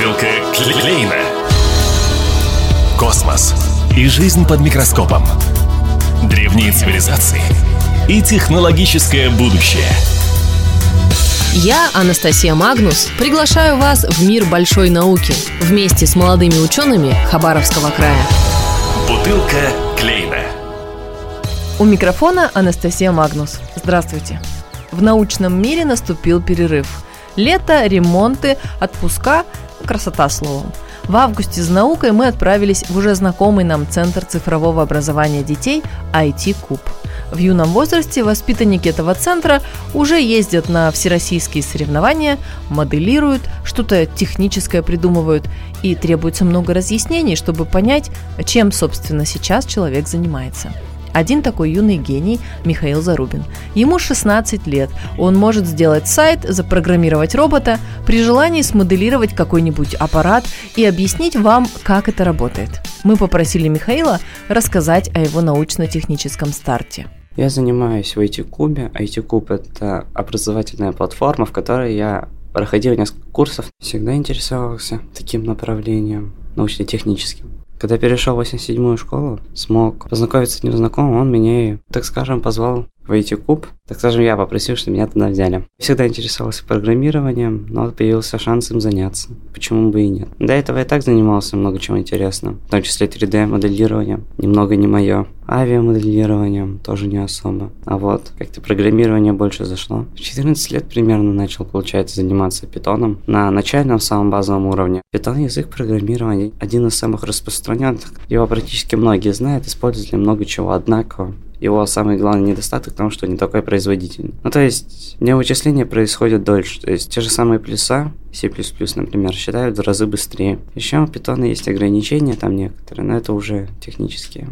Бутылка Клейна. Космос и жизнь под микроскопом. Древние цивилизации и технологическое будущее. Я, Анастасия Магнус, приглашаю вас в мир большой науки вместе с молодыми учеными Хабаровского края. Бутылка Клейна. У микрофона Анастасия Магнус. Здравствуйте. В научном мире наступил перерыв. Лето, ремонты, отпуска – красота словом. В августе с наукой мы отправились в уже знакомый нам Центр цифрового образования детей IT-Куб. В юном возрасте воспитанники этого центра уже ездят на всероссийские соревнования, моделируют, что-то техническое придумывают и требуется много разъяснений, чтобы понять, чем, собственно, сейчас человек занимается. Один такой юный гений – Михаил Зарубин. Ему 16 лет. Он может сделать сайт, запрограммировать робота, при желании смоделировать какой-нибудь аппарат и объяснить вам, как это работает. Мы попросили Михаила рассказать о его научно-техническом старте. Я занимаюсь в IT-кубе. IT-куб – это образовательная платформа, в которой я проходил несколько курсов. Всегда интересовался таким направлением научно-техническим. Когда перешел в 87-ю школу, смог познакомиться с незнакомым, он меня, так скажем, позвал в IT-куб. Так скажем, я попросил, чтобы меня туда взяли. Всегда интересовался программированием, но появился шанс им заняться. Почему бы и нет? До этого я так занимался много чего интересным, в том числе 3D-моделированием. Немного не мое. Авиамоделированием тоже не особо. А вот как-то программирование больше зашло. В 14 лет примерно начал, получается, заниматься питоном на начальном самом базовом уровне. Питон язык программирования один из самых распространенных. Его практически многие знают, используют для много чего. Однако его самый главный недостаток в том, что не такой производительный. Ну, то есть, вычисления происходят дольше. То есть, те же самые плюса, C++, например, считают в разы быстрее. Еще у Python есть ограничения там некоторые, но это уже технические.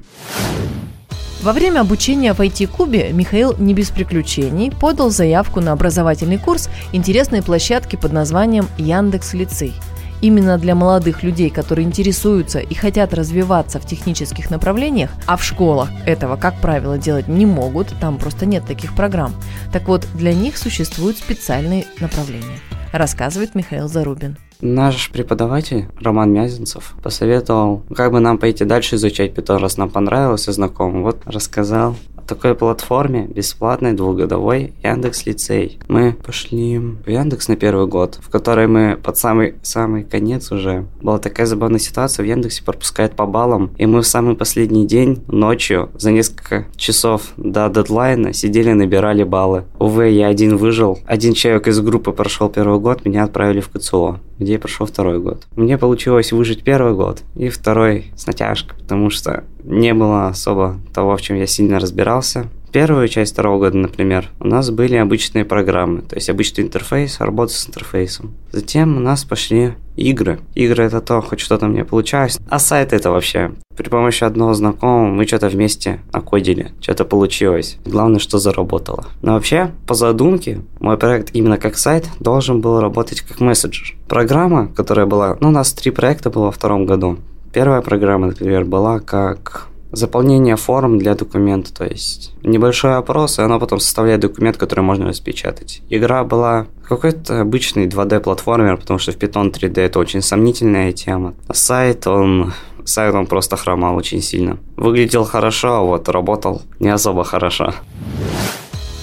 Во время обучения в IT-кубе Михаил не без приключений подал заявку на образовательный курс интересной площадки под названием Яндекс Лицей – именно для молодых людей, которые интересуются и хотят развиваться в технических направлениях, а в школах этого, как правило, делать не могут, там просто нет таких программ. Так вот, для них существуют специальные направления, рассказывает Михаил Зарубин. Наш преподаватель Роман Мязинцев посоветовал, как бы нам пойти дальше изучать питон, раз нам понравилось и знакомо. Вот рассказал такой платформе бесплатной двухгодовой Яндекс Лицей. Мы пошли в Яндекс на первый год, в которой мы под самый самый конец уже. Была такая забавная ситуация, в Яндексе пропускают по баллам, и мы в самый последний день ночью за несколько часов до дедлайна сидели набирали баллы. Увы, я один выжил. Один человек из группы прошел первый год, меня отправили в КЦО, где я прошел второй год. Мне получилось выжить первый год и второй с натяжкой, потому что не было особо того, в чем я сильно разбирался. Первую часть второго года, например, у нас были обычные программы, то есть обычный интерфейс, работа с интерфейсом. Затем у нас пошли игры. Игры это то, хоть что-то мне получалось. А сайт это вообще. При помощи одного знакомого мы что-то вместе накодили, что-то получилось. Главное, что заработало. Но вообще, по задумке, мой проект именно как сайт должен был работать как мессенджер. Программа, которая была... Ну, у нас три проекта было во втором году. Первая программа, например, была как заполнение форм для документа, то есть небольшой опрос, и оно потом составляет документ, который можно распечатать. Игра была какой-то обычный 2D-платформер, потому что в Python 3D это очень сомнительная тема. А сайт, он сайт он просто хромал очень сильно. Выглядел хорошо, а вот работал не особо хорошо.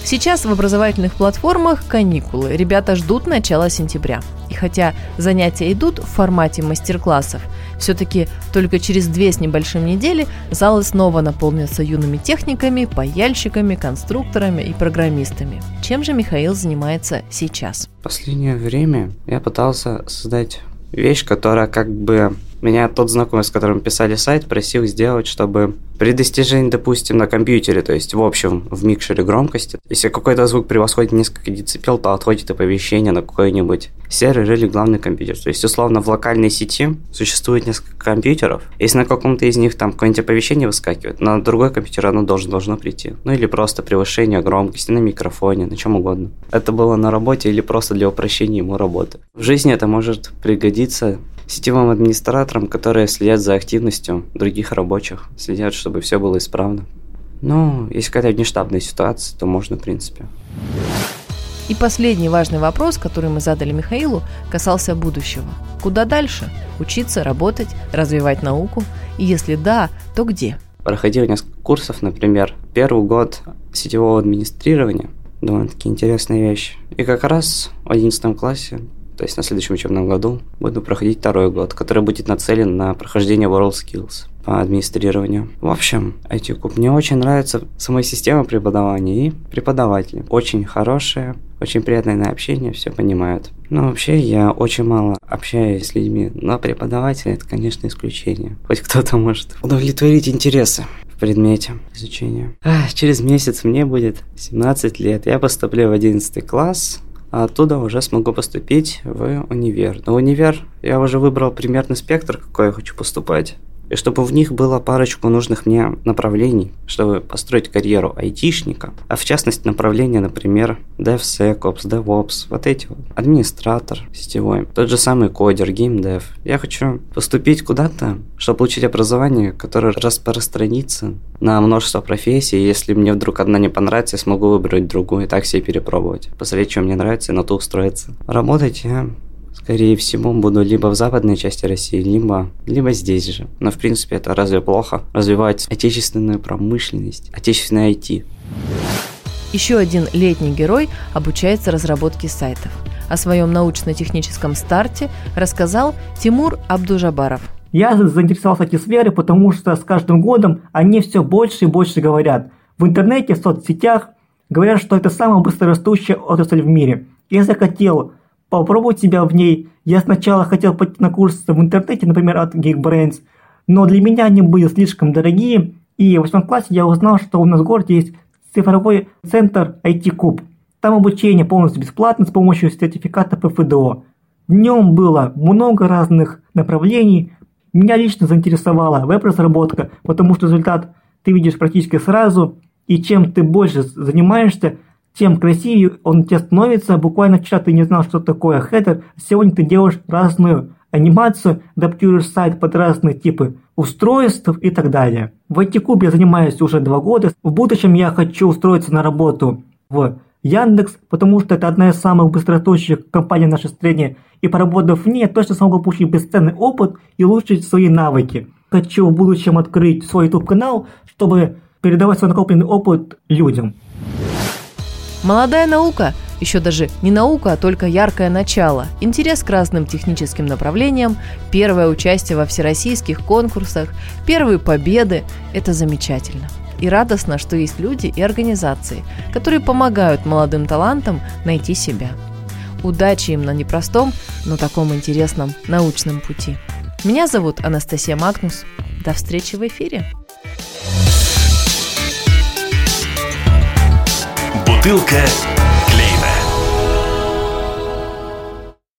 Сейчас в образовательных платформах каникулы. Ребята ждут начала сентября. И хотя занятия идут в формате мастер-классов, все-таки только через две с небольшим недели залы снова наполнятся юными техниками, паяльщиками, конструкторами и программистами. Чем же Михаил занимается сейчас? Последнее время я пытался создать вещь, которая как бы меня тот знакомый, с которым писали сайт, просил сделать, чтобы при достижении, допустим, на компьютере, то есть в общем в микшере громкости, если какой-то звук превосходит несколько децибел, то отходит оповещение на какой-нибудь сервер или главный компьютер. То есть, условно, в локальной сети существует несколько компьютеров. Если на каком-то из них там какое-нибудь оповещение выскакивает, на другой компьютер оно должно, должно прийти. Ну или просто превышение громкости на микрофоне, на чем угодно. Это было на работе или просто для упрощения ему работы. В жизни это может пригодиться сетевым администраторам, которые следят за активностью других рабочих, следят, чтобы все было исправно. Ну, если какая-то внештабная ситуация, то можно, в принципе. И последний важный вопрос, который мы задали Михаилу, касался будущего. Куда дальше? Учиться, работать, развивать науку? И если да, то где? Проходил несколько курсов, например, первый год сетевого администрирования, довольно-таки интересная вещь. И как раз в 11 классе то есть на следующем учебном году буду проходить второй год, который будет нацелен на прохождение WorldSkills по администрированию. В общем, IT-куб мне очень нравится сама система преподавания и преподаватели. Очень хорошие, очень приятное на общение, все понимают. Но вообще я очень мало общаюсь с людьми, но преподаватели это, конечно, исключение. Хоть кто-то может удовлетворить интересы в предмете изучения. А, через месяц мне будет 17 лет. Я поступлю в 11 класс, а оттуда уже смогу поступить в универ. Но универ я уже выбрал примерный спектр, какой я хочу поступать и чтобы в них было парочку нужных мне направлений, чтобы построить карьеру айтишника, а в частности направления, например, DevSecOps, DevOps, вот эти вот, администратор сетевой, тот же самый кодер, геймдев. Я хочу поступить куда-то, чтобы получить образование, которое распространится на множество профессий, если мне вдруг одна не понравится, я смогу выбрать другую и так себе перепробовать. Посмотреть, что мне нравится, и на то устроиться. Работать я скорее всего, буду либо в западной части России, либо, либо здесь же. Но, в принципе, это разве плохо? Развивать отечественную промышленность, отечественное IT. Еще один летний герой обучается разработке сайтов. О своем научно-техническом старте рассказал Тимур Абдужабаров. Я заинтересовался этой сферой, потому что с каждым годом они все больше и больше говорят. В интернете, в соцсетях говорят, что это самая быстрорастущая отрасль в мире. Я захотел попробовать себя в ней. Я сначала хотел пойти на курсы в интернете, например, от Geekbrains, но для меня они были слишком дорогие, и в восьмом классе я узнал, что у нас в городе есть цифровой центр IT-куб. Там обучение полностью бесплатно с помощью сертификата ПФДО. В нем было много разных направлений. Меня лично заинтересовала веб-разработка, потому что результат ты видишь практически сразу, и чем ты больше занимаешься, тем красивее он у тебя становится. Буквально вчера ты не знал, что такое хедер, сегодня ты делаешь разную анимацию, адаптируешь сайт под разные типы устройств и так далее. В IT-куб я занимаюсь уже два года. В будущем я хочу устроиться на работу в Яндекс, потому что это одна из самых быстроточных компаний в нашей стране. И поработав в ней, я точно смогу получить бесценный опыт и улучшить свои навыки. Хочу в будущем открыть свой YouTube-канал, чтобы передавать свой накопленный опыт людям. Молодая наука – еще даже не наука, а только яркое начало, интерес к разным техническим направлениям, первое участие во всероссийских конкурсах, первые победы – это замечательно. И радостно, что есть люди и организации, которые помогают молодым талантам найти себя. Удачи им на непростом, но таком интересном научном пути. Меня зовут Анастасия Магнус. До встречи в эфире. Бутылка